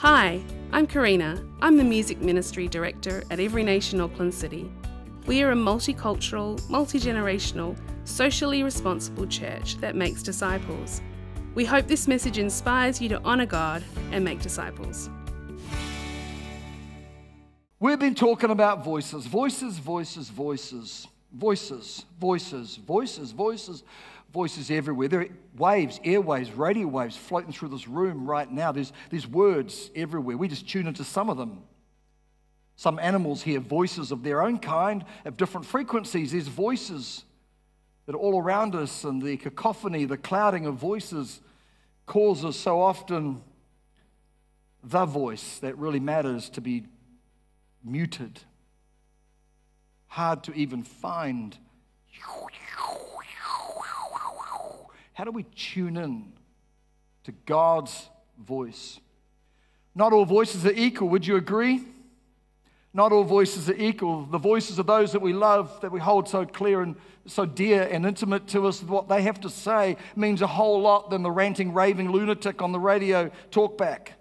Hi, I'm Karina. I'm the Music Ministry Director at Every Nation Auckland City. We are a multicultural, multi generational, socially responsible church that makes disciples. We hope this message inspires you to honour God and make disciples. We've been talking about voices, voices, voices, voices, voices, voices, voices, voices, voices everywhere. There are waves, airwaves, radio waves floating through this room right now. There's, there's words everywhere. We just tune into some of them. Some animals hear voices of their own kind, of different frequencies. There's voices that are all around us, and the cacophony, the clouding of voices causes so often the voice that really matters to be muted. Hard to even find. How do we tune in to God's voice? Not all voices are equal, would you agree? Not all voices are equal. The voices of those that we love, that we hold so clear and so dear and intimate to us, what they have to say means a whole lot than the ranting, raving lunatic on the radio talkback.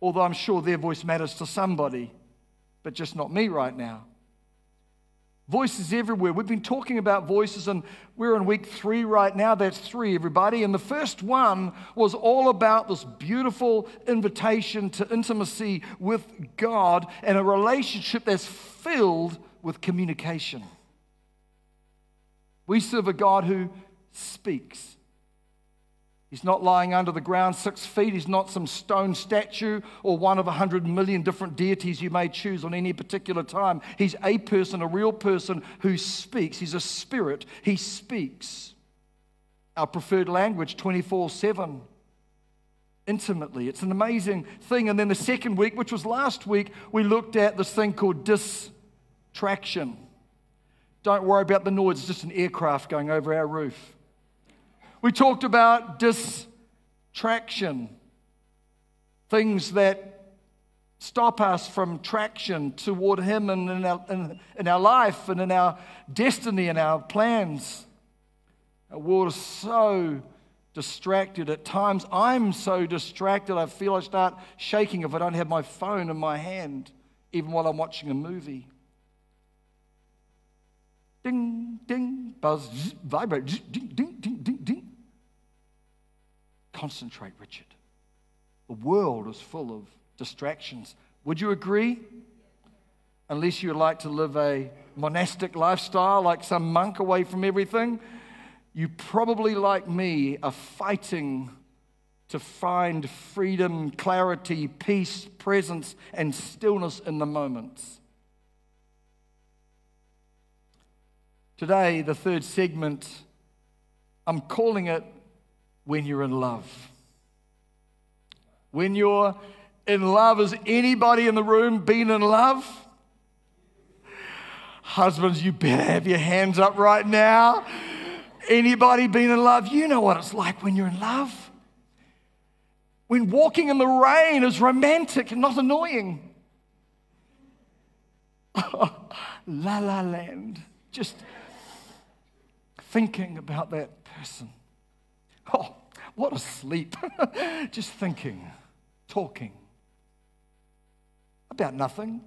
Although I'm sure their voice matters to somebody, but just not me right now. Voices everywhere. We've been talking about voices, and we're in week three right now. That's three, everybody. And the first one was all about this beautiful invitation to intimacy with God and a relationship that's filled with communication. We serve a God who speaks. He's not lying under the ground six feet. He's not some stone statue or one of a hundred million different deities you may choose on any particular time. He's a person, a real person who speaks. He's a spirit. He speaks. Our preferred language 24 7 intimately. It's an amazing thing. And then the second week, which was last week, we looked at this thing called distraction. Don't worry about the noise, it's just an aircraft going over our roof. We talked about distraction, things that stop us from traction toward Him and in our, in, in our life and in our destiny and our plans. Our world is so distracted. At times, I'm so distracted, I feel I start shaking if I don't have my phone in my hand, even while I'm watching a movie. Ding, ding, buzz, vibrate, ding, ding, ding, ding, ding. Concentrate, Richard. The world is full of distractions. Would you agree? Unless you like to live a monastic lifestyle like some monk away from everything, you probably, like me, are fighting to find freedom, clarity, peace, presence, and stillness in the moments. Today, the third segment, I'm calling it when you're in love. When you're in love, has anybody in the room been in love? Husbands, you better have your hands up right now. Anybody been in love? You know what it's like when you're in love. When walking in the rain is romantic and not annoying. la la land. Just thinking about that person. Oh, what a sleep. Just thinking, talking about nothing,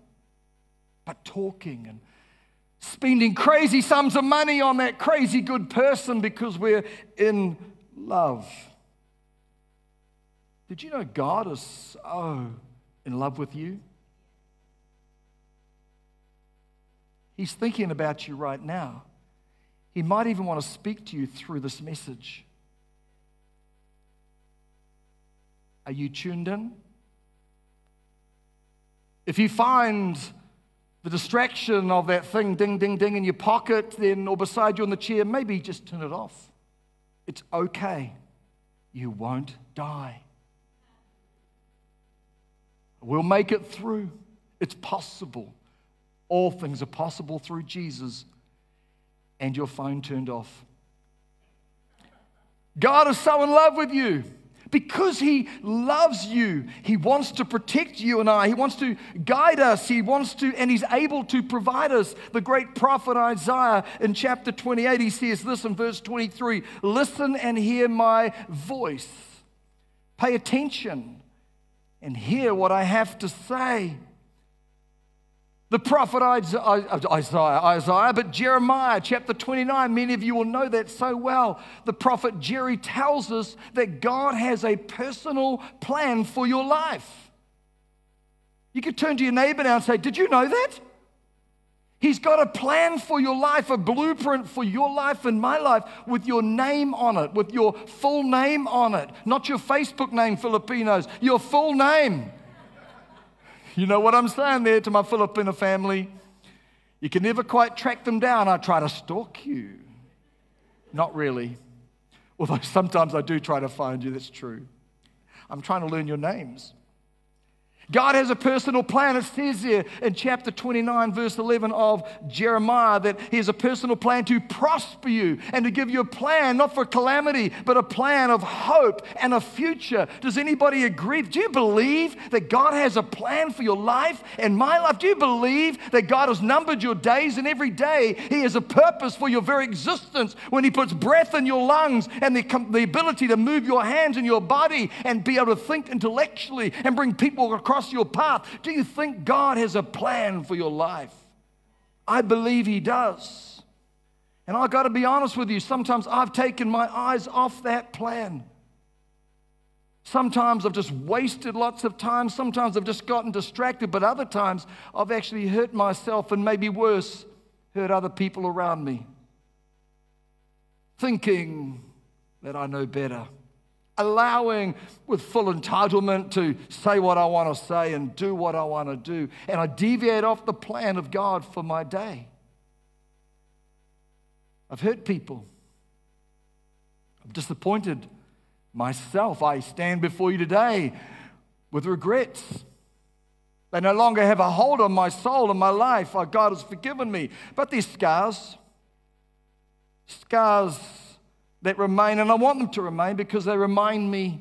but talking and spending crazy sums of money on that crazy good person because we're in love. Did you know God is so in love with you? He's thinking about you right now. He might even want to speak to you through this message. Are you tuned in? If you find the distraction of that thing ding, ding, ding in your pocket, then or beside you on the chair, maybe just turn it off. It's okay. You won't die. We'll make it through. It's possible. All things are possible through Jesus. And your phone turned off. God is so in love with you. Because he loves you, he wants to protect you and I. He wants to guide us. He wants to, and he's able to provide us. The great prophet Isaiah in chapter 28, he says this in verse 23 Listen and hear my voice. Pay attention and hear what I have to say. The prophet Isaiah, Isaiah, but Jeremiah, chapter 29, many of you will know that so well. The prophet Jerry tells us that God has a personal plan for your life. You could turn to your neighbor now and say, Did you know that? He's got a plan for your life, a blueprint for your life and my life with your name on it, with your full name on it. Not your Facebook name, Filipinos, your full name. You know what I'm saying there to my Filipino family? You can never quite track them down. I try to stalk you. Not really. Although sometimes I do try to find you, that's true. I'm trying to learn your names. God has a personal plan. It says here in chapter 29, verse 11 of Jeremiah, that He has a personal plan to prosper you and to give you a plan, not for calamity, but a plan of hope and a future. Does anybody agree? Do you believe that God has a plan for your life and my life? Do you believe that God has numbered your days and every day He has a purpose for your very existence when He puts breath in your lungs and the, the ability to move your hands and your body and be able to think intellectually and bring people across? Your path. Do you think God has a plan for your life? I believe He does. And I've got to be honest with you, sometimes I've taken my eyes off that plan. Sometimes I've just wasted lots of time. Sometimes I've just gotten distracted. But other times I've actually hurt myself and maybe worse, hurt other people around me. Thinking that I know better allowing with full entitlement to say what I want to say and do what I want to do. And I deviate off the plan of God for my day. I've hurt people. I'm disappointed myself. I stand before you today with regrets. They no longer have a hold on my soul and my life. God has forgiven me. But these scars, scars that remain, and I want them to remain because they remind me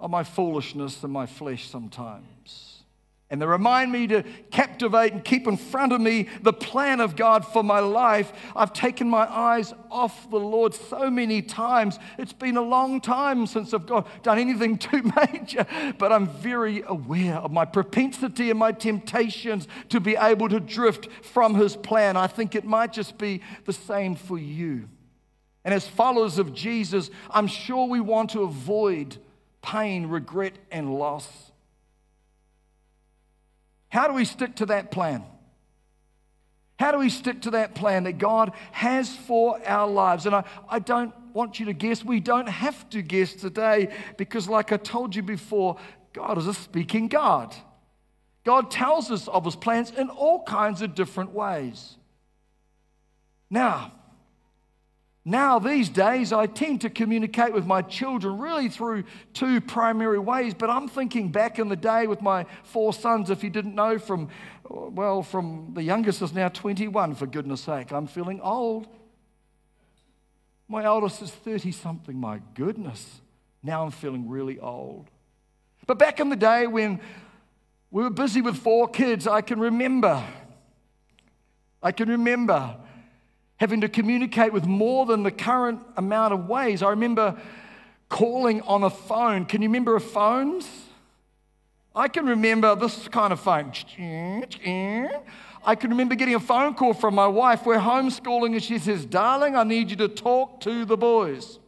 of my foolishness and my flesh sometimes. And they remind me to captivate and keep in front of me the plan of God for my life. I've taken my eyes off the Lord so many times. It's been a long time since I've done anything too major, but I'm very aware of my propensity and my temptations to be able to drift from His plan. I think it might just be the same for you. And as followers of Jesus, I'm sure we want to avoid pain, regret, and loss. How do we stick to that plan? How do we stick to that plan that God has for our lives? And I, I don't want you to guess. We don't have to guess today because, like I told you before, God is a speaking God. God tells us of his plans in all kinds of different ways. Now, now, these days, I tend to communicate with my children really through two primary ways. But I'm thinking back in the day with my four sons, if you didn't know, from, well, from the youngest is now 21, for goodness sake. I'm feeling old. My oldest is 30 something, my goodness. Now I'm feeling really old. But back in the day when we were busy with four kids, I can remember. I can remember having to communicate with more than the current amount of ways. I remember calling on a phone. Can you remember phones? I can remember this kind of phone. I can remember getting a phone call from my wife. We're homeschooling, and she says, Darling, I need you to talk to the boys.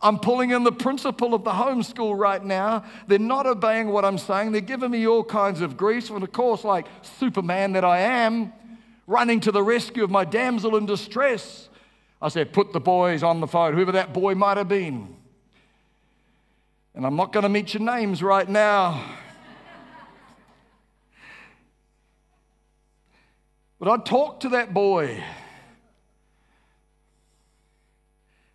I'm pulling in the principal of the homeschool right now. They're not obeying what I'm saying. They're giving me all kinds of grief. And of course, like Superman that I am, running to the rescue of my damsel in distress. I said, Put the boys on the phone, whoever that boy might have been. And I'm not going to meet your names right now. but I'd talk to that boy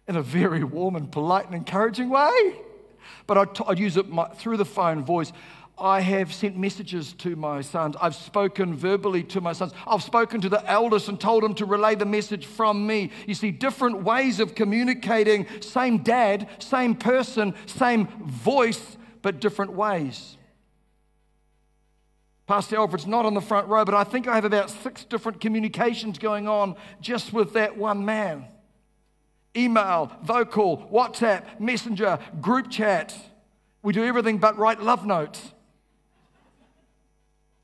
in a very warm and polite and encouraging way. But I'd, t- I'd use it my, through the phone voice. I have sent messages to my sons. I've spoken verbally to my sons. I've spoken to the eldest and told them to relay the message from me. You see, different ways of communicating, same dad, same person, same voice, but different ways. Pastor Alfred's not on the front row, but I think I have about six different communications going on just with that one man email, vocal, WhatsApp, messenger, group chat. We do everything but write love notes.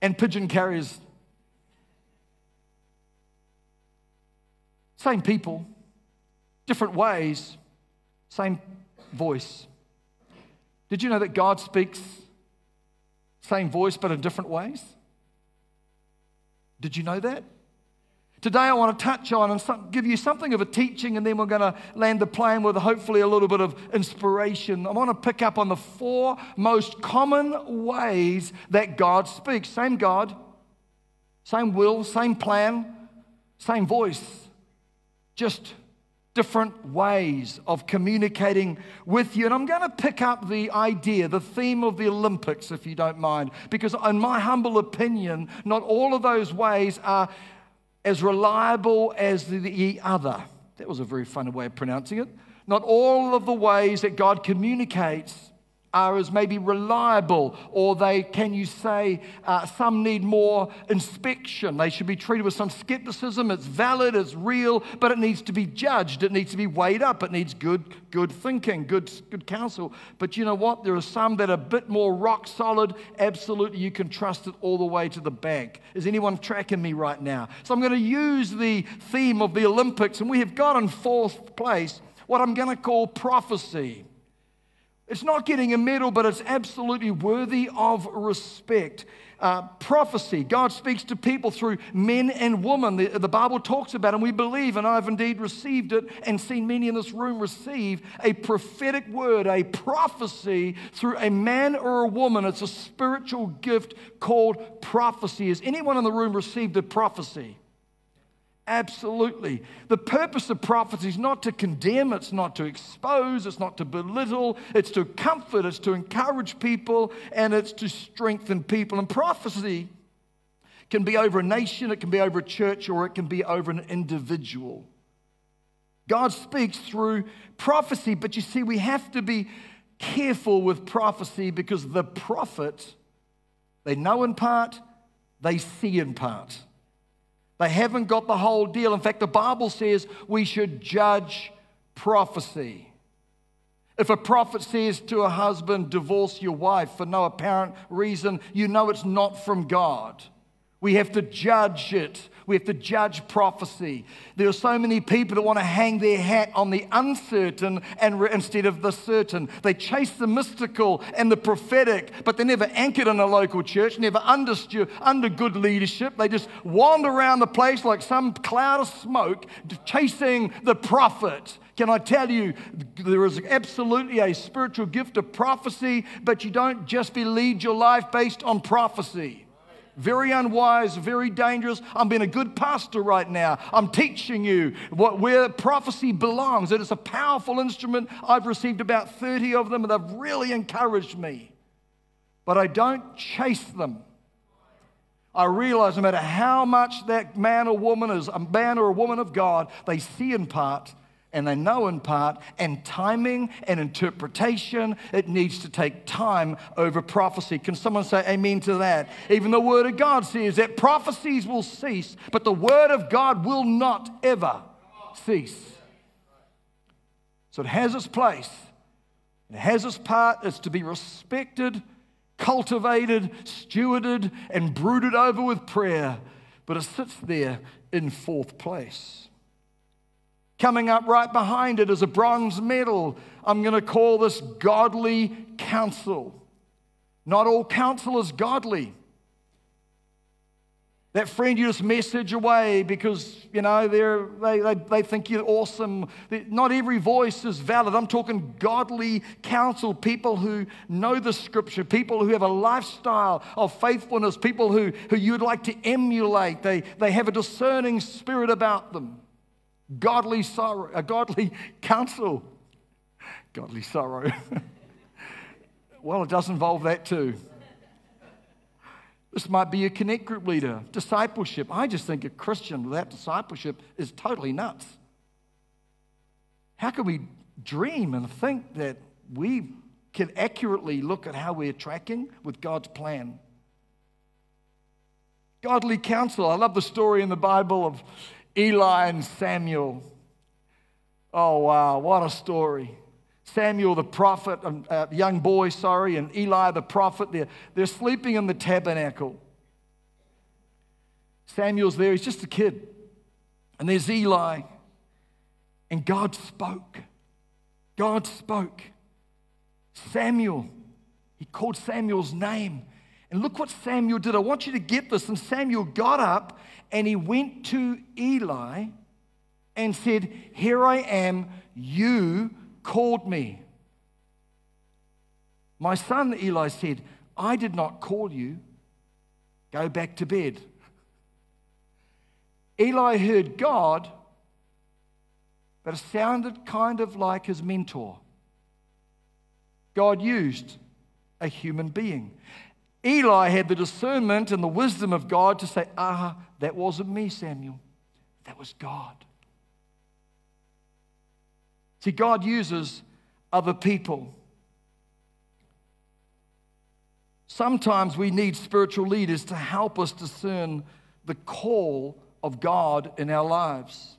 And pigeon carriers. Same people, different ways, same voice. Did you know that God speaks same voice but in different ways? Did you know that? Today, I want to touch on and some, give you something of a teaching, and then we're going to land the plane with hopefully a little bit of inspiration. I want to pick up on the four most common ways that God speaks. Same God, same will, same plan, same voice, just different ways of communicating with you. And I'm going to pick up the idea, the theme of the Olympics, if you don't mind, because, in my humble opinion, not all of those ways are as reliable as the other. That was a very funny way of pronouncing it. Not all of the ways that God communicates are as maybe reliable, or they, can you say, uh, some need more inspection. They should be treated with some skepticism. It's valid, it's real, but it needs to be judged. It needs to be weighed up. It needs good, good thinking, good, good counsel. But you know what? There are some that are a bit more rock solid. Absolutely, you can trust it all the way to the bank. Is anyone tracking me right now? So I'm going to use the theme of the Olympics, and we have got in fourth place what I'm going to call prophecy. It's not getting a medal, but it's absolutely worthy of respect. Uh, prophecy. God speaks to people through men and women. The, the Bible talks about, and we believe, and I've indeed received it and seen many in this room receive a prophetic word, a prophecy through a man or a woman. It's a spiritual gift called prophecy. Has anyone in the room received a prophecy? Absolutely. The purpose of prophecy is not to condemn, it's not to expose, it's not to belittle, it's to comfort, it's to encourage people, and it's to strengthen people. And prophecy can be over a nation, it can be over a church, or it can be over an individual. God speaks through prophecy, but you see, we have to be careful with prophecy because the prophet, they know in part, they see in part. They haven't got the whole deal. In fact, the Bible says we should judge prophecy. If a prophet says to a husband, divorce your wife for no apparent reason, you know it's not from God. We have to judge it. We have to judge prophecy. There are so many people that want to hang their hat on the uncertain and re- instead of the certain. They chase the mystical and the prophetic, but they're never anchored in a local church, never under, under good leadership. They just wander around the place like some cloud of smoke, chasing the prophet. Can I tell you, there is absolutely a spiritual gift of prophecy, but you don't just lead your life based on prophecy very unwise, very dangerous. I'm being a good pastor right now. I'm teaching you what, where prophecy belongs. It is a powerful instrument. I've received about 30 of them, and they've really encouraged me. But I don't chase them. I realize no matter how much that man or woman is a man or a woman of God, they see in part and they know in part, and timing and interpretation, it needs to take time over prophecy. Can someone say amen to that? Even the Word of God says that prophecies will cease, but the Word of God will not ever cease. So it has its place, it has its part, it's to be respected, cultivated, stewarded, and brooded over with prayer, but it sits there in fourth place. Coming up right behind it is a bronze medal. I'm going to call this godly counsel. Not all counsel is godly. That friend you just message away because, you know, they, they, they think you're awesome. Not every voice is valid. I'm talking godly counsel, people who know the scripture, people who have a lifestyle of faithfulness, people who, who you'd like to emulate. They, they have a discerning spirit about them godly sorrow, a godly counsel. Godly sorrow. well, it does involve that too. This might be a connect group leader, discipleship. I just think a Christian without discipleship is totally nuts. How can we dream and think that we can accurately look at how we're tracking with God's plan? Godly counsel. I love the story in the Bible of Eli and Samuel. Oh, wow, what a story. Samuel the prophet, a young boy, sorry, and Eli the prophet, they're, they're sleeping in the tabernacle. Samuel's there, he's just a kid. And there's Eli. And God spoke. God spoke. Samuel, he called Samuel's name. And look what Samuel did. I want you to get this. And Samuel got up and he went to Eli and said, Here I am, you called me. My son, Eli said, I did not call you. Go back to bed. Eli heard God, but it sounded kind of like his mentor. God used a human being. Eli had the discernment and the wisdom of God to say, Ah, that wasn't me, Samuel. That was God. See, God uses other people. Sometimes we need spiritual leaders to help us discern the call of God in our lives.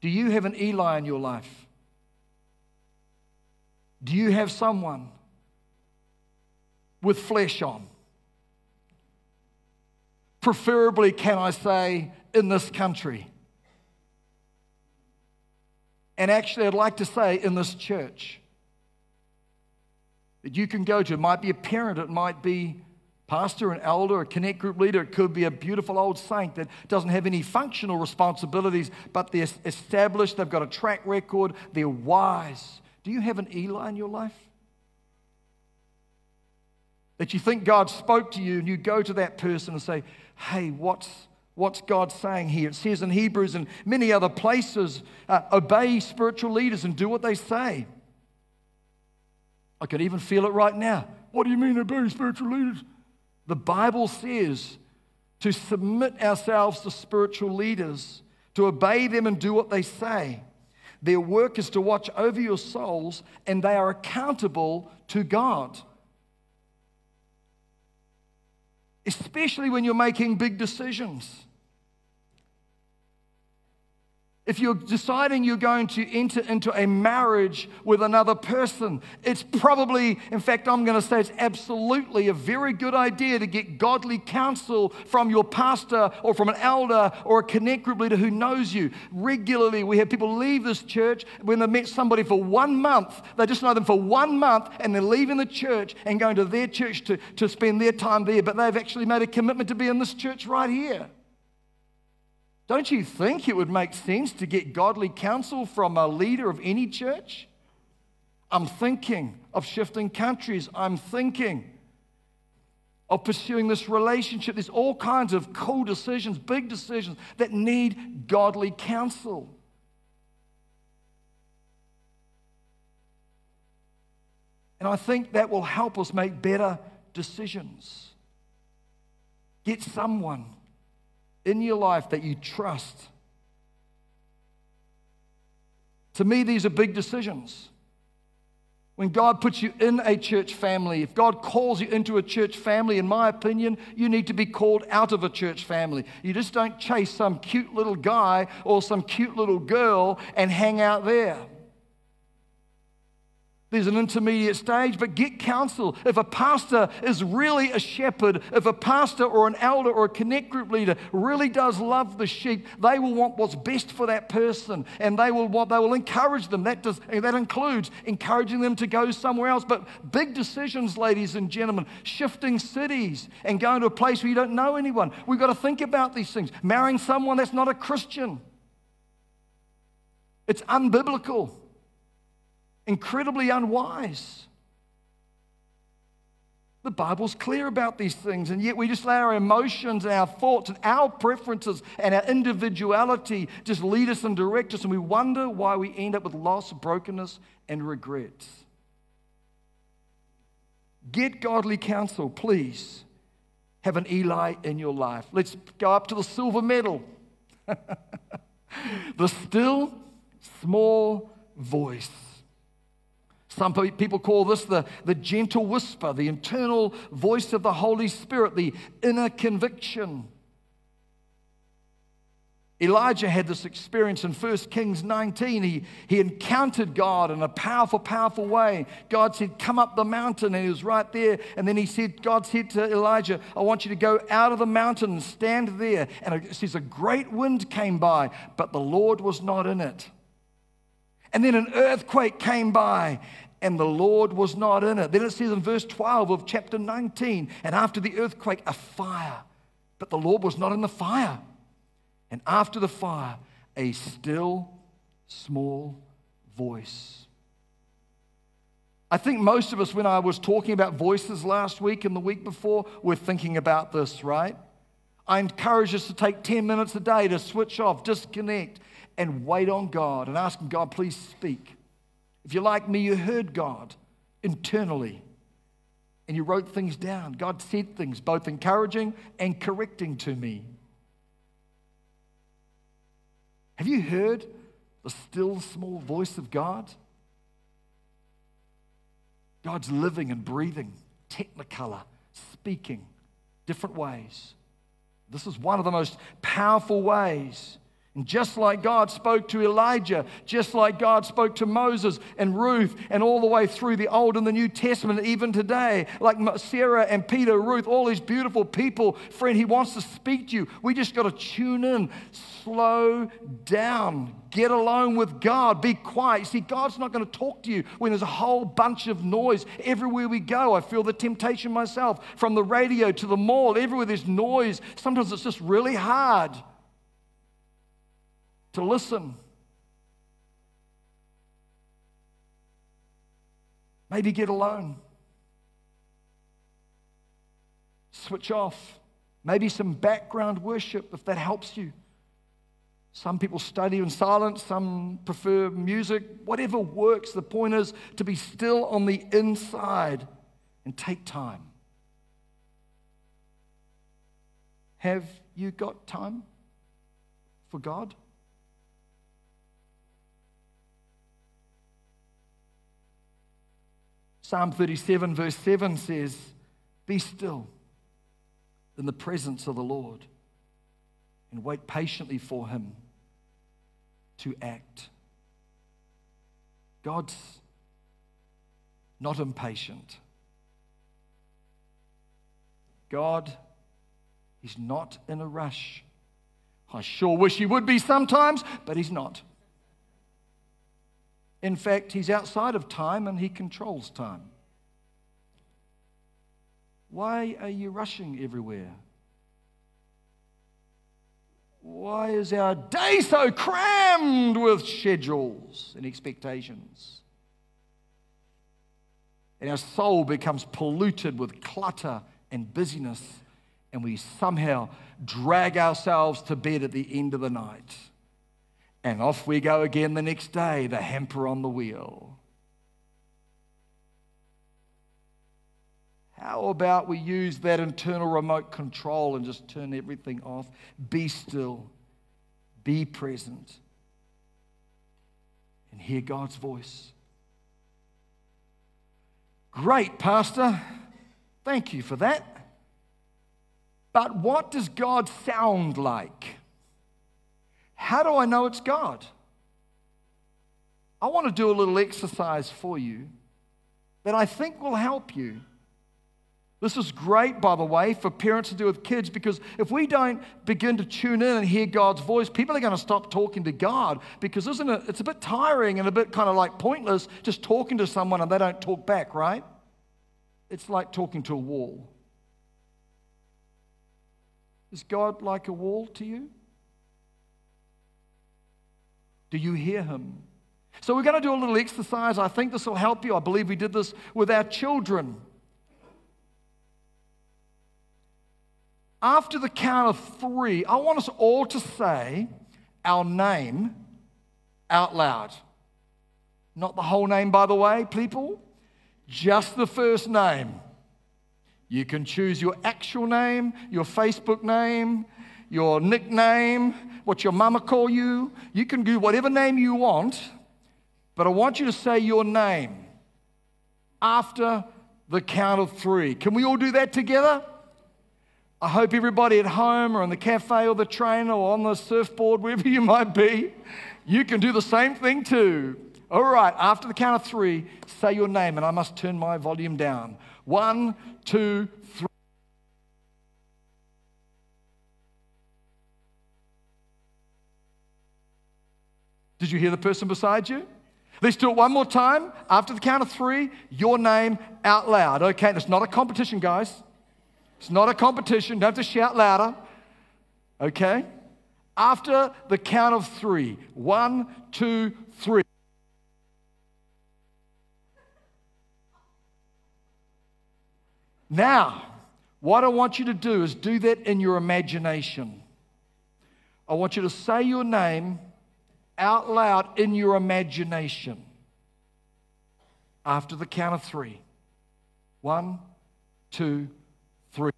Do you have an Eli in your life? Do you have someone with flesh on? Preferably, can I say, in this country. And actually, I'd like to say in this church that you can go to. It might be a parent, it might be pastor, an elder, a connect group leader. It could be a beautiful old saint that doesn't have any functional responsibilities, but they're established, they've got a track record, they're wise. Do you have an Eli in your life? That you think God spoke to you and you go to that person and say, hey, what's, what's God saying here? It says in Hebrews and many other places, uh, obey spiritual leaders and do what they say. I can even feel it right now. What do you mean, obey spiritual leaders? The Bible says to submit ourselves to spiritual leaders, to obey them and do what they say. Their work is to watch over your souls, and they are accountable to God. Especially when you're making big decisions. If you're deciding you're going to enter into a marriage with another person, it's probably, in fact, I'm going to say it's absolutely a very good idea to get godly counsel from your pastor or from an elder or a connect group leader who knows you. Regularly, we have people leave this church when they met somebody for one month. They just know them for one month and they're leaving the church and going to their church to, to spend their time there, but they've actually made a commitment to be in this church right here. Don't you think it would make sense to get godly counsel from a leader of any church? I'm thinking of shifting countries. I'm thinking of pursuing this relationship. There's all kinds of cool decisions, big decisions that need godly counsel. And I think that will help us make better decisions. Get someone in your life that you trust. To me, these are big decisions. When God puts you in a church family, if God calls you into a church family, in my opinion, you need to be called out of a church family. You just don't chase some cute little guy or some cute little girl and hang out there. There's an intermediate stage, but get counsel. If a pastor is really a shepherd, if a pastor or an elder or a connect group leader really does love the sheep, they will want what's best for that person and they will want, they will encourage them. That, does, that includes encouraging them to go somewhere else. But big decisions, ladies and gentlemen, shifting cities and going to a place where you don't know anyone. We've got to think about these things. Marrying someone that's not a Christian. It's unbiblical incredibly unwise. The Bible's clear about these things, and yet we just let our emotions and our thoughts and our preferences and our individuality just lead us and direct us, and we wonder why we end up with loss, brokenness, and regrets. Get godly counsel, please. Have an Eli in your life. Let's go up to the silver medal. the still small voice. Some people call this the, the gentle whisper, the internal voice of the Holy Spirit, the inner conviction. Elijah had this experience in 1 Kings 19. He, he encountered God in a powerful, powerful way. God said, Come up the mountain, and he was right there. And then he said, God said to Elijah, I want you to go out of the mountain and stand there. And it says, A great wind came by, but the Lord was not in it. And then an earthquake came by, and the Lord was not in it. Then it says in verse 12 of chapter 19, and after the earthquake, a fire, but the Lord was not in the fire. And after the fire, a still small voice. I think most of us, when I was talking about voices last week and the week before, were thinking about this, right? I encourage us to take 10 minutes a day to switch off, disconnect, and wait on God and ask Him, God, please speak. If you're like me, you heard God internally and you wrote things down. God said things, both encouraging and correcting to me. Have you heard the still small voice of God? God's living and breathing, technicolor, speaking different ways. This is one of the most powerful ways and just like God spoke to Elijah, just like God spoke to Moses and Ruth, and all the way through the Old and the New Testament, even today, like Sarah and Peter, Ruth, all these beautiful people, friend, He wants to speak to you. We just got to tune in, slow down, get alone with God, be quiet. See, God's not going to talk to you when there's a whole bunch of noise everywhere we go. I feel the temptation myself from the radio to the mall, everywhere there's noise. Sometimes it's just really hard to listen. Maybe get alone. Switch off. Maybe some background worship if that helps you. Some people study in silence, some prefer music, whatever works. The point is to be still on the inside and take time. Have you got time for God? Psalm 37, verse 7 says, Be still in the presence of the Lord and wait patiently for him to act. God's not impatient. God is not in a rush. I sure wish he would be sometimes, but he's not. In fact, he's outside of time and he controls time. Why are you rushing everywhere? Why is our day so crammed with schedules and expectations? And our soul becomes polluted with clutter and busyness, and we somehow drag ourselves to bed at the end of the night. And off we go again the next day, the hamper on the wheel. How about we use that internal remote control and just turn everything off? Be still, be present, and hear God's voice. Great, Pastor. Thank you for that. But what does God sound like? How do I know it's God? I want to do a little exercise for you that I think will help you. This is great, by the way, for parents to do with kids because if we don't begin to tune in and hear God's voice, people are going to stop talking to God because isn't it? It's a bit tiring and a bit kind of like pointless just talking to someone and they don't talk back, right? It's like talking to a wall. Is God like a wall to you? Do you hear him? So, we're going to do a little exercise. I think this will help you. I believe we did this with our children. After the count of three, I want us all to say our name out loud. Not the whole name, by the way, people, just the first name. You can choose your actual name, your Facebook name, your nickname, what your mama call you. You can do whatever name you want, but I want you to say your name after the count of three. Can we all do that together? I hope everybody at home or in the cafe or the train or on the surfboard, wherever you might be, you can do the same thing too. All right, after the count of three, say your name, and I must turn my volume down. One, two, three. Did you hear the person beside you? Let's do it one more time. After the count of three, your name out loud. Okay, it's not a competition, guys. It's not a competition. Don't have to shout louder. Okay? After the count of three, one, two, three. Now, what I want you to do is do that in your imagination. I want you to say your name out loud in your imagination after the count of three. One, two, three.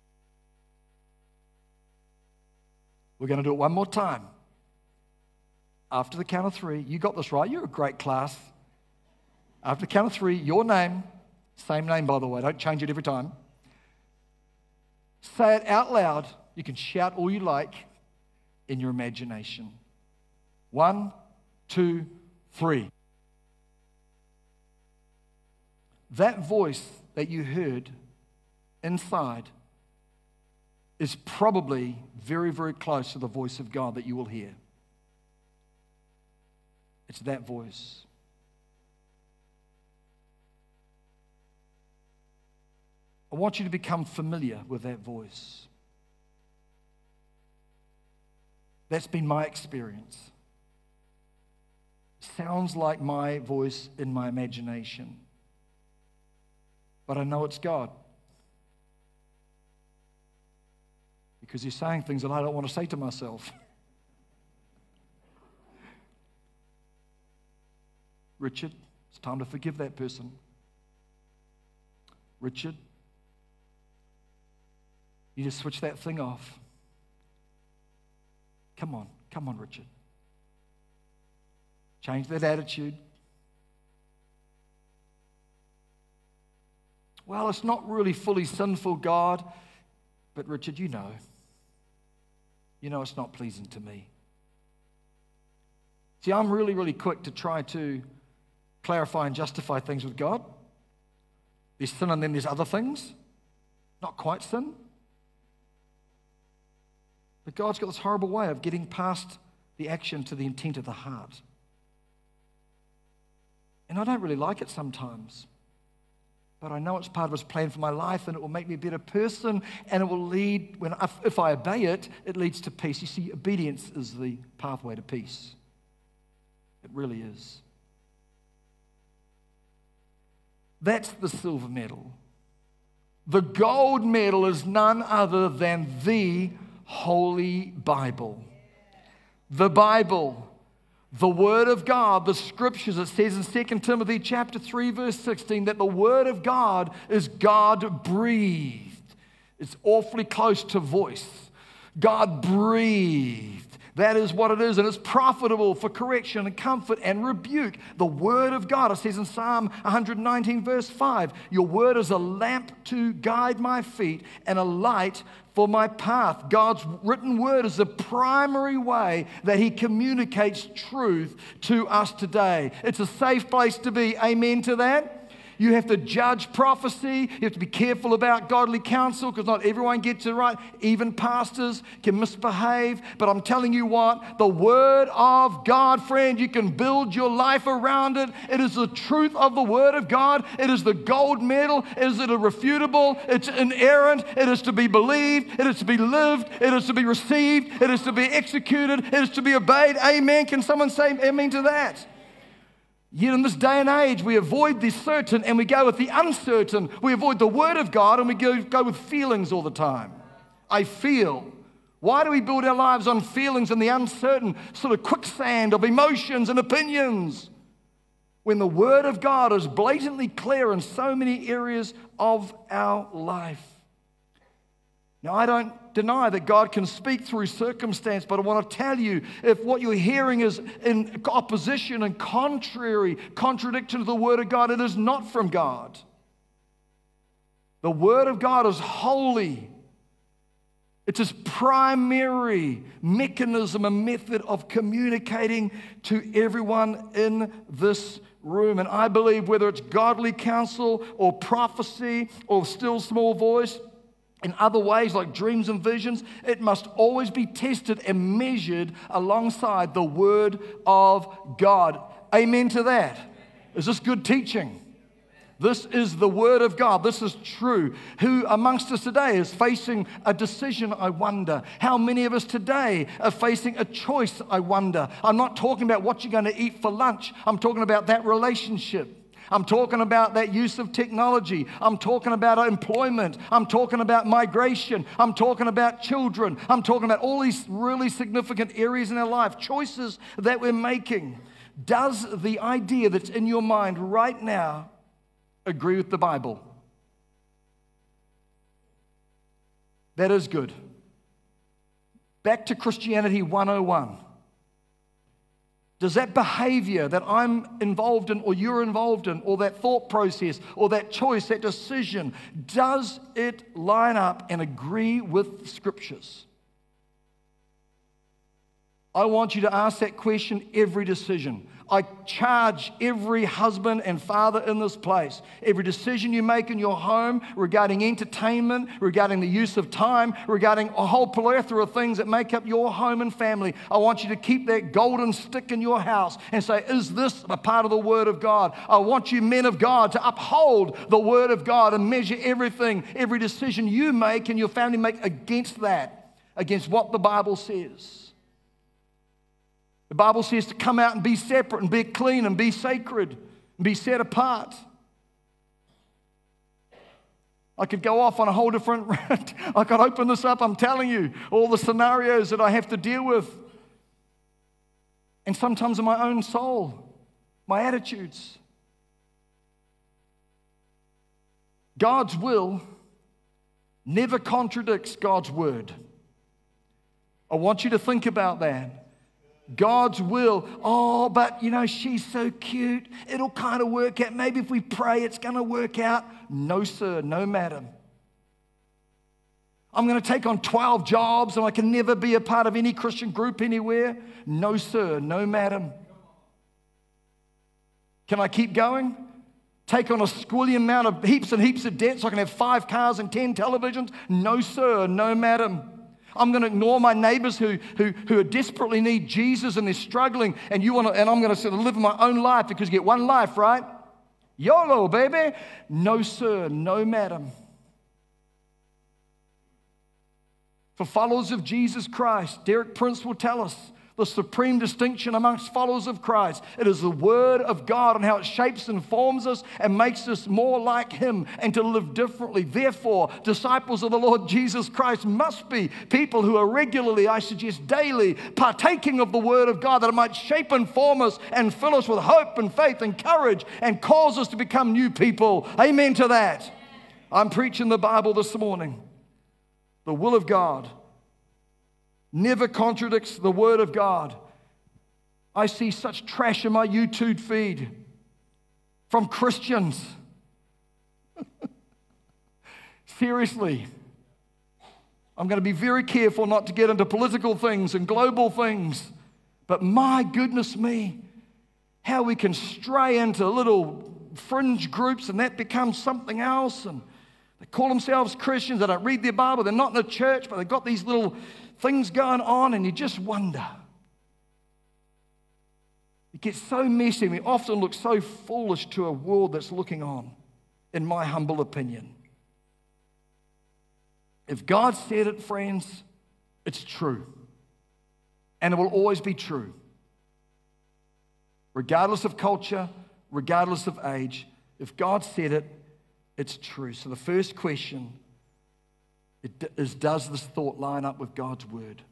We're going to do it one more time. After the count of three, you got this right. You're a great class. After the count of three, your name, same name by the way, don't change it every time. Say it out loud. You can shout all you like in your imagination. One, two, three. That voice that you heard inside is probably very, very close to the voice of God that you will hear. It's that voice. I want you to become familiar with that voice. That's been my experience sounds like my voice in my imagination. But I know it's God. Because He's saying things that I don't want to say to myself. Richard, it's time to forgive that person. Richard, you just switch that thing off. Come on, come on, Richard. Change that attitude. Well, it's not really fully sinful, God. But Richard, you know. You know it's not pleasing to me. See, I'm really, really quick to try to clarify and justify things with God. There's sin and then there's other things. Not quite sin. But God's got this horrible way of getting past the action to the intent of the heart. And I don't really like it sometimes. But I know it's part of His plan for my life and it will make me a better person and it will lead, when, if I obey it, it leads to peace. You see, obedience is the pathway to peace. It really is. That's the silver medal. The gold medal is none other than the Holy Bible. The Bible the word of God, the scriptures, it says in 2 Timothy chapter 3, verse 16, that the word of God is God breathed. It's awfully close to voice. God breathed. That is what it is, and it's profitable for correction and comfort and rebuke. The word of God, it says in Psalm 119, verse 5, Your word is a lamp to guide my feet and a light for my path. God's written word is the primary way that He communicates truth to us today. It's a safe place to be. Amen to that? You have to judge prophecy. You have to be careful about godly counsel because not everyone gets it right. Even pastors can misbehave. But I'm telling you what, the Word of God, friend, you can build your life around it. It is the truth of the Word of God. It is the gold medal. It irrefutable. It's inerrant. It is to be believed. It is to be lived. It is to be received. It is to be executed. It is to be obeyed. Amen. Can someone say amen to that? Yet in this day and age, we avoid the certain and we go with the uncertain. We avoid the Word of God and we go, go with feelings all the time. I feel. Why do we build our lives on feelings and the uncertain sort of quicksand of emotions and opinions? When the Word of God is blatantly clear in so many areas of our life. Now, I don't deny that God can speak through circumstance, but I want to tell you if what you're hearing is in opposition and contrary, contradiction to the Word of God, it is not from God. The Word of God is holy, It's his primary mechanism and method of communicating to everyone in this room. And I believe whether it's godly counsel or prophecy or still small voice, in other ways like dreams and visions, it must always be tested and measured alongside the Word of God. Amen to that. Is this good teaching? This is the Word of God. This is true. Who amongst us today is facing a decision, I wonder? How many of us today are facing a choice, I wonder? I'm not talking about what you're going to eat for lunch, I'm talking about that relationship. I'm talking about that use of technology. I'm talking about employment. I'm talking about migration. I'm talking about children. I'm talking about all these really significant areas in our life, choices that we're making. Does the idea that's in your mind right now agree with the Bible? That is good. Back to Christianity 101. Does that behavior that I'm involved in, or you're involved in, or that thought process, or that choice, that decision, does it line up and agree with the scriptures? I want you to ask that question every decision. I charge every husband and father in this place. Every decision you make in your home regarding entertainment, regarding the use of time, regarding a whole plethora of things that make up your home and family, I want you to keep that golden stick in your house and say, Is this a part of the Word of God? I want you, men of God, to uphold the Word of God and measure everything, every decision you make and your family make against that, against what the Bible says. The Bible says to come out and be separate and be clean and be sacred and be set apart. I could go off on a whole different I could open this up. I'm telling you all the scenarios that I have to deal with. And sometimes in my own soul, my attitudes. God's will never contradicts God's word. I want you to think about that. God's will. Oh, but you know, she's so cute. It'll kind of work out. Maybe if we pray, it's going to work out. No, sir, no, madam. I'm going to take on 12 jobs and I can never be a part of any Christian group anywhere. No, sir, no, madam. Can I keep going? Take on a squillion amount of heaps and heaps of debt so I can have five cars and 10 televisions? No, sir, no, madam. I'm going to ignore my neighbors who, who, who desperately need Jesus and they're struggling, and, you want to, and I'm going to sort of live my own life because you get one life, right? YOLO, baby. No, sir. No, madam. For followers of Jesus Christ, Derek Prince will tell us the supreme distinction amongst followers of Christ. It is the Word of God and how it shapes and forms us and makes us more like Him and to live differently. Therefore, disciples of the Lord Jesus Christ must be people who are regularly, I suggest daily, partaking of the Word of God that it might shape and form us and fill us with hope and faith and courage and cause us to become new people. Amen to that. I'm preaching the Bible this morning. The will of God never contradicts the Word of God. I see such trash in my YouTube feed from Christians. Seriously. I'm going to be very careful not to get into political things and global things. But my goodness me, how we can stray into little fringe groups and that becomes something else. And they call themselves Christians. They don't read their Bible. They're not in the church, but they've got these little things going on, and you just wonder. It gets so messy. We often look so foolish to a world that's looking on, in my humble opinion. If God said it, friends, it's true. And it will always be true. Regardless of culture, regardless of age, if God said it, it's true. So the first question it is, does this thought line up with God's word?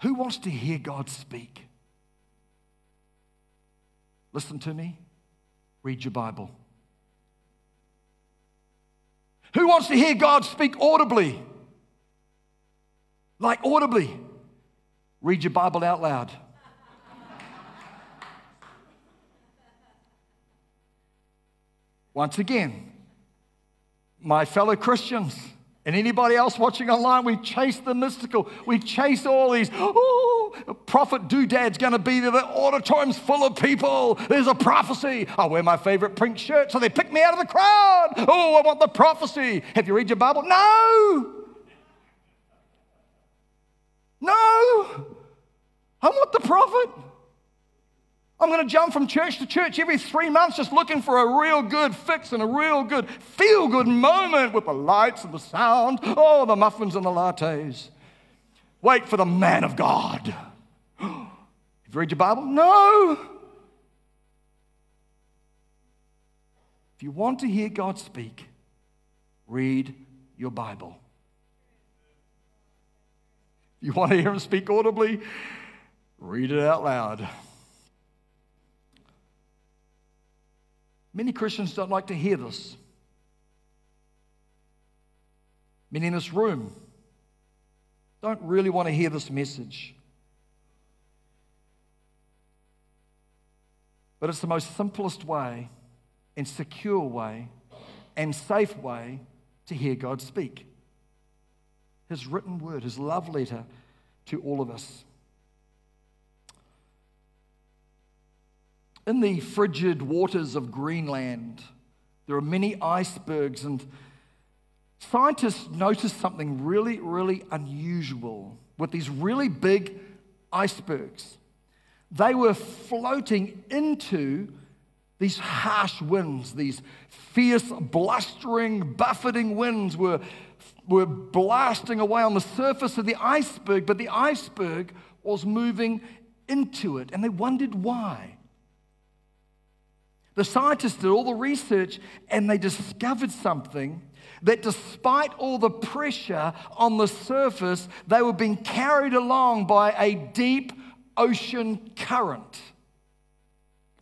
Who wants to hear God speak? Listen to me. Read your Bible. Who wants to hear God speak audibly? Like audibly. Read your Bible out loud. Once again, my fellow Christians and anybody else watching online, we chase the mystical. We chase all these, oh, prophet doodad's going to be there. The auditorium's full of people. There's a prophecy. I wear my favorite print shirt, so they pick me out of the crowd. Oh, I want the prophecy. Have you read your Bible? No. No. I want the prophet. I'm going to jump from church to church every three months just looking for a real good fix and a real good feel good moment with the lights and the sound. Oh, the muffins and the lattes. Wait for the man of God. Have you read your Bible? No. If you want to hear God speak, read your Bible. If you want to hear him speak audibly, read it out loud. Many Christians don't like to hear this. Many in this room don't really want to hear this message. But it's the most simplest way and secure way and safe way to hear God speak. His written word, His love letter to all of us. In the frigid waters of Greenland, there are many icebergs, and scientists noticed something really, really unusual with these really big icebergs. They were floating into these harsh winds, these fierce, blustering, buffeting winds were, were blasting away on the surface of the iceberg, but the iceberg was moving into it, and they wondered why. The scientists did all the research and they discovered something that despite all the pressure on the surface, they were being carried along by a deep ocean current.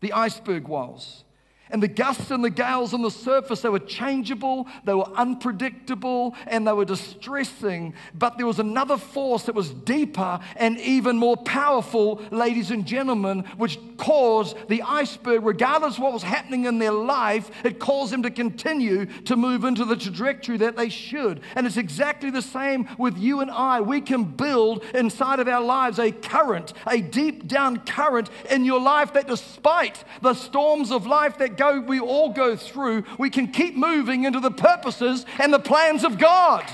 The iceberg was. And the gusts and the gales on the surface, they were changeable, they were unpredictable, and they were distressing. But there was another force that was deeper and even more powerful, ladies and gentlemen, which caused the iceberg, regardless of what was happening in their life, it caused them to continue to move into the trajectory that they should. And it's exactly the same with you and I. We can build inside of our lives a current, a deep down current in your life that despite the storms of life that go, we all go through, we can keep moving into the purposes and the plans of God.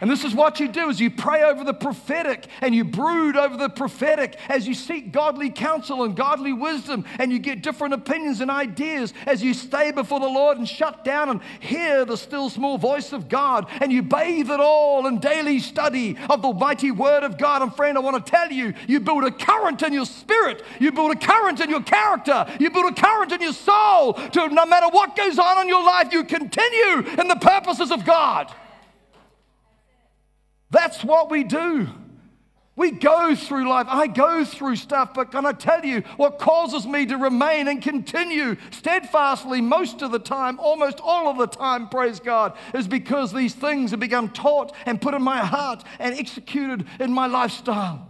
And this is what you do is you pray over the prophetic and you brood over the prophetic as you seek godly counsel and godly wisdom and you get different opinions and ideas as you stay before the Lord and shut down and hear the still small voice of God and you bathe it all in daily study of the mighty word of God. And friend, I want to tell you, you build a current in your spirit, you build a current in your character, you build a current in your soul to no matter what goes on in your life, you continue in the purposes of God. That's what we do. We go through life. I go through stuff, but can I tell you what causes me to remain and continue steadfastly most of the time, almost all of the time, praise God, is because these things have become taught and put in my heart and executed in my lifestyle.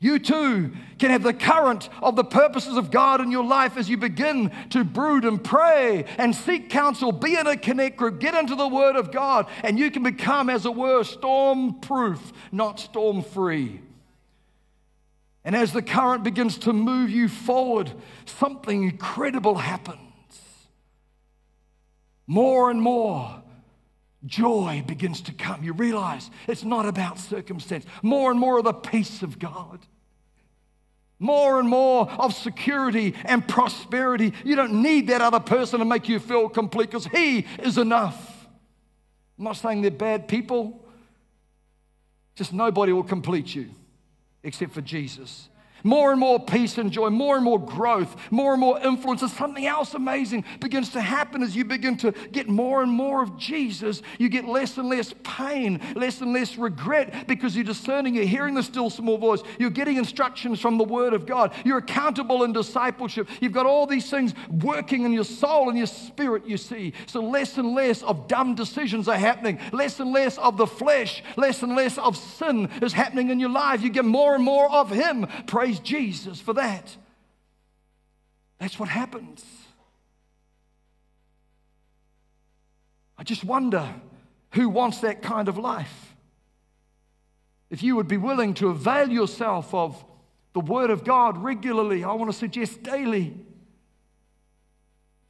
You too can have the current of the purposes of God in your life as you begin to brood and pray and seek counsel, be in a connect group, get into the Word of God, and you can become, as it were, storm proof, not storm free. And as the current begins to move you forward, something incredible happens. More and more joy begins to come. You realize it's not about circumstance. More and more of the peace of God. More and more of security and prosperity. You don't need that other person to make you feel complete because He is enough. I'm not saying they're bad people, just nobody will complete you except for Jesus. More and more peace and joy, more and more growth, more and more influence. And something else amazing begins to happen as you begin to get more and more of Jesus. You get less and less pain, less and less regret because you're discerning, you're hearing the still small voice, you're getting instructions from the Word of God, you're accountable in discipleship. You've got all these things working in your soul and your spirit, you see. So less and less of dumb decisions are happening, less and less of the flesh, less and less of sin is happening in your life. You get more and more of Him. Praise Praise Jesus for that. That's what happens. I just wonder who wants that kind of life. If you would be willing to avail yourself of the Word of God regularly, I want to suggest daily.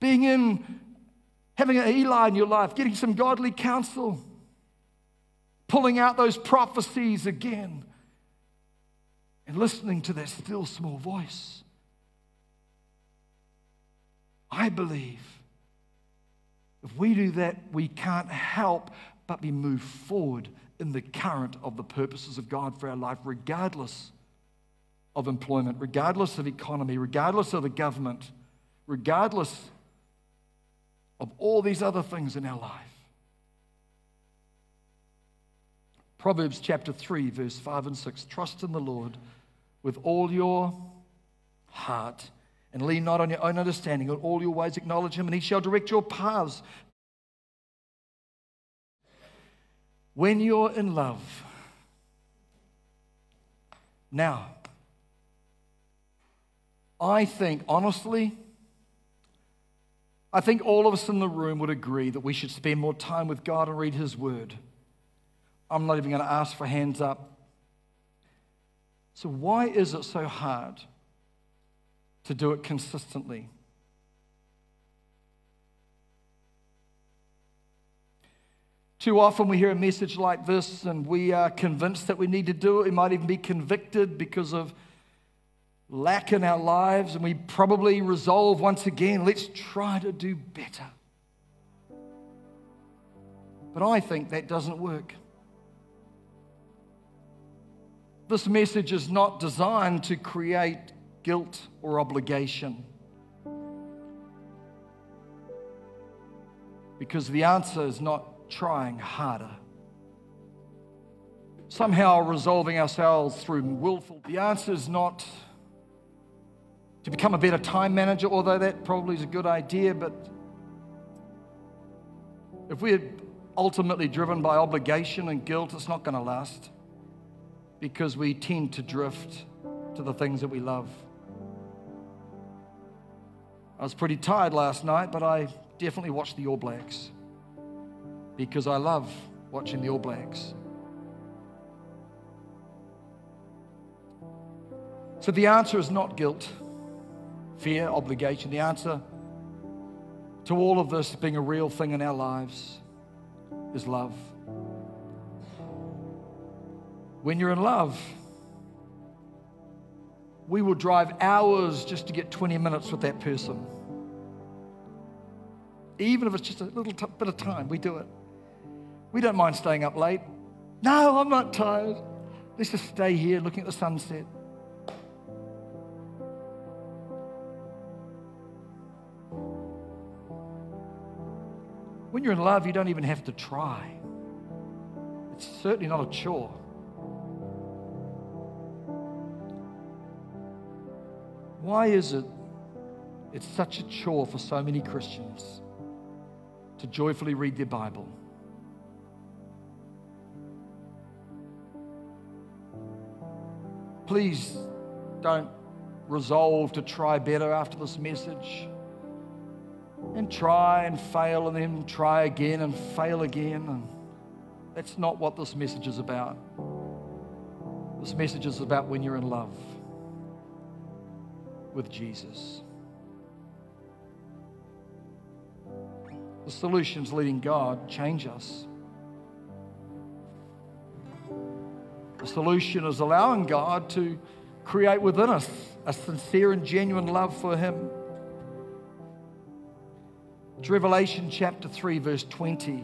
Being in, having an Eli in your life, getting some godly counsel, pulling out those prophecies again, and listening to that still small voice. I believe if we do that, we can't help but be moved forward in the current of the purposes of God for our life, regardless of employment, regardless of economy, regardless of the government, regardless of all these other things in our life. Proverbs chapter 3, verse 5 and 6 Trust in the Lord with all your heart and lean not on your own understanding. In all your ways acknowledge him, and he shall direct your paths. When you're in love, now, I think, honestly, I think all of us in the room would agree that we should spend more time with God and read His Word. I'm not even going to ask for hands up. So, why is it so hard to do it consistently? Too often we hear a message like this and we are convinced that we need to do it. We might even be convicted because of lack in our lives, and we probably resolve once again, let's try to do better. But I think that doesn't work. This message is not designed to create guilt or obligation. Because the answer is not trying harder. Somehow resolving ourselves through willful. The answer is not to become a better time manager, although that probably is a good idea, but if we're ultimately driven by obligation and guilt, it's not going to last because we tend to drift to the things that we love. I was pretty tired last night, but I definitely watched the All Blacks because I love watching the All Blacks. So the answer is not guilt fear, obligation. The answer to all of this being a real thing in our lives is love. When you're in love, we will drive hours just to get 20 minutes with that person. Even if it's just a little t- bit of time, we do it. We don't mind staying up late. No, I'm not tired. Let's just stay here looking at the sunset. When you're in love, you don't even have to try. It's certainly not a chore. Why is it it's such a chore for so many Christians to joyfully read their Bible? Please don't resolve to try better after this message and try and fail and then try again and fail again. And that's not what this message is about. This message is about when you're in love with Jesus. The solution's leading God change us. The solution is allowing God to create within us a sincere and genuine love for Him. It's Revelation chapter 3, verse 20.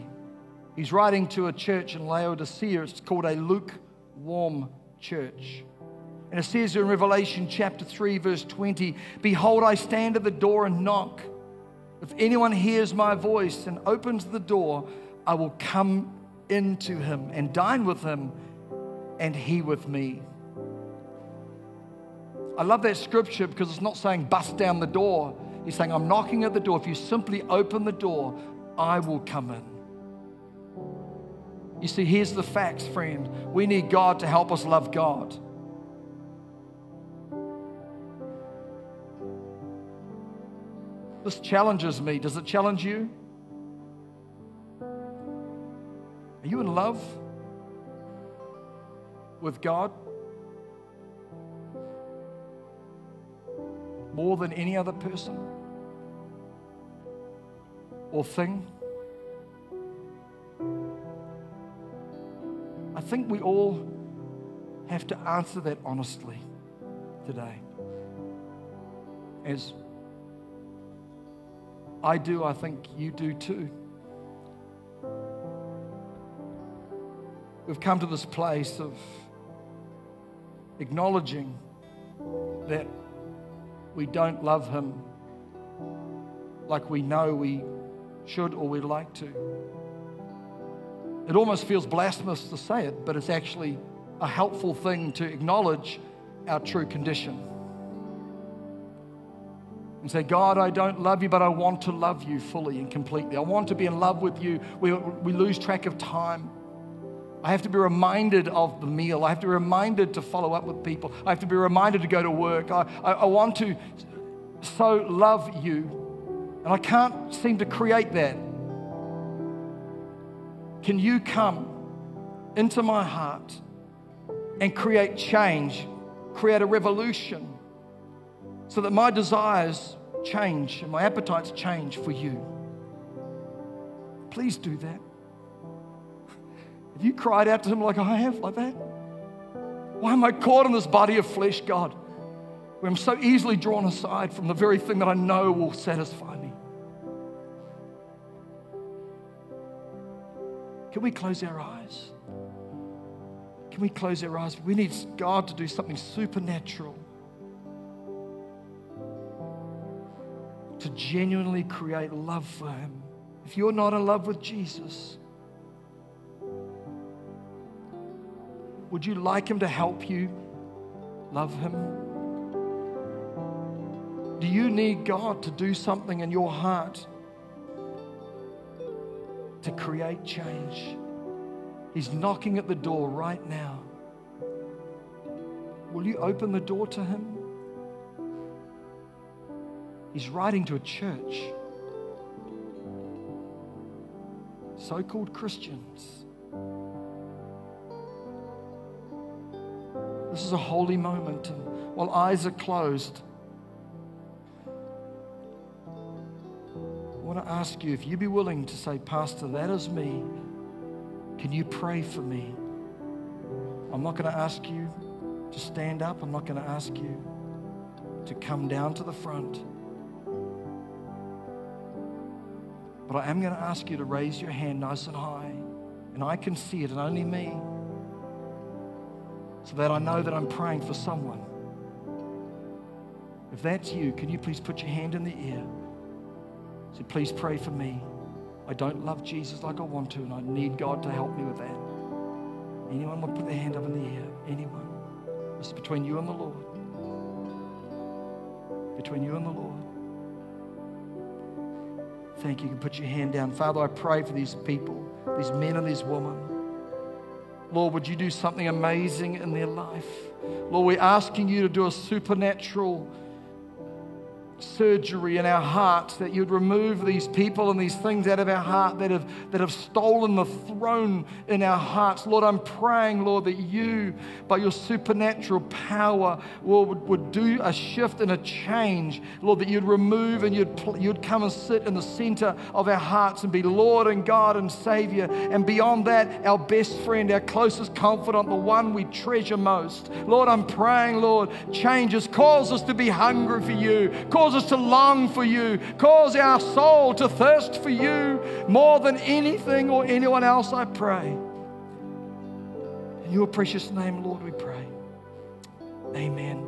He's writing to a church in Laodicea. It's called a lukewarm church. And it says in Revelation chapter 3, verse 20 Behold, I stand at the door and knock. If anyone hears my voice and opens the door, I will come into him and dine with him, and he with me. I love that scripture because it's not saying bust down the door. He's saying, I'm knocking at the door. If you simply open the door, I will come in. You see, here's the facts, friend. We need God to help us love God. This challenges me. Does it challenge you? Are you in love with God more than any other person or thing? I think we all have to answer that honestly today. As I do, I think you do too. We've come to this place of acknowledging that we don't love Him like we know we should or we'd like to. It almost feels blasphemous to say it, but it's actually a helpful thing to acknowledge our true condition. And say, God, I don't love you, but I want to love you fully and completely. I want to be in love with you. We, we lose track of time. I have to be reminded of the meal. I have to be reminded to follow up with people. I have to be reminded to go to work. I, I, I want to so love you. And I can't seem to create that. Can you come into my heart and create change, create a revolution so that my desires change and my appetites change for you? Please do that. Have you cried out to Him like I have, like that? Why am I caught in this body of flesh, God, where I'm so easily drawn aside from the very thing that I know will satisfy me? Can we close our eyes? Can we close our eyes? We need God to do something supernatural to genuinely create love for Him. If you're not in love with Jesus, would you like Him to help you love Him? Do you need God to do something in your heart to create change? He's knocking at the door right now. Will you open the door to Him? He's writing to a church, so called Christians. This is a holy moment. And while eyes are closed, I want to ask you if you'd be willing to say, Pastor, that is me. Can you pray for me? I'm not going to ask you to stand up. I'm not going to ask you to come down to the front. But I am going to ask you to raise your hand nice and high. And I can see it, and only me. So that I know that I'm praying for someone. If that's you, can you please put your hand in the air? Say, please pray for me. I don't love Jesus like I want to, and I need God to help me with that. Anyone to put their hand up in the air? Anyone? This is between you and the Lord. Between you and the Lord. Thank you. You can put your hand down. Father, I pray for these people, these men and these women. Lord, would you do something amazing in their life? Lord, we're asking you to do a supernatural surgery in our hearts, that you'd remove these people and these things out of our heart that have, that have stolen the throne in our hearts. Lord, I'm praying, Lord, that you, by your supernatural power, Lord, would, would do a shift and a change. Lord, that you'd remove and you'd, you'd come and sit in the center of our hearts and be Lord and God and Savior. And beyond that, our best friend, our closest confidant, the one we treasure most. Lord, I'm praying, Lord, changes, cause us to be hungry for you. Cause Cause us to long for you. Cause our soul to thirst for you more than anything or anyone else, I pray. In your precious name, Lord, we pray. Amen.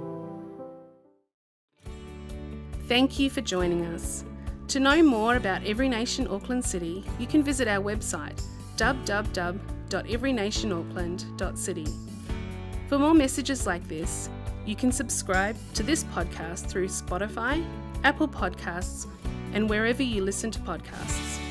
Thank you for joining us. To know more about Every Nation Auckland City, you can visit our website www.everynationauckland.city. For more messages like this, you can subscribe to this podcast through Spotify, Apple Podcasts, and wherever you listen to podcasts.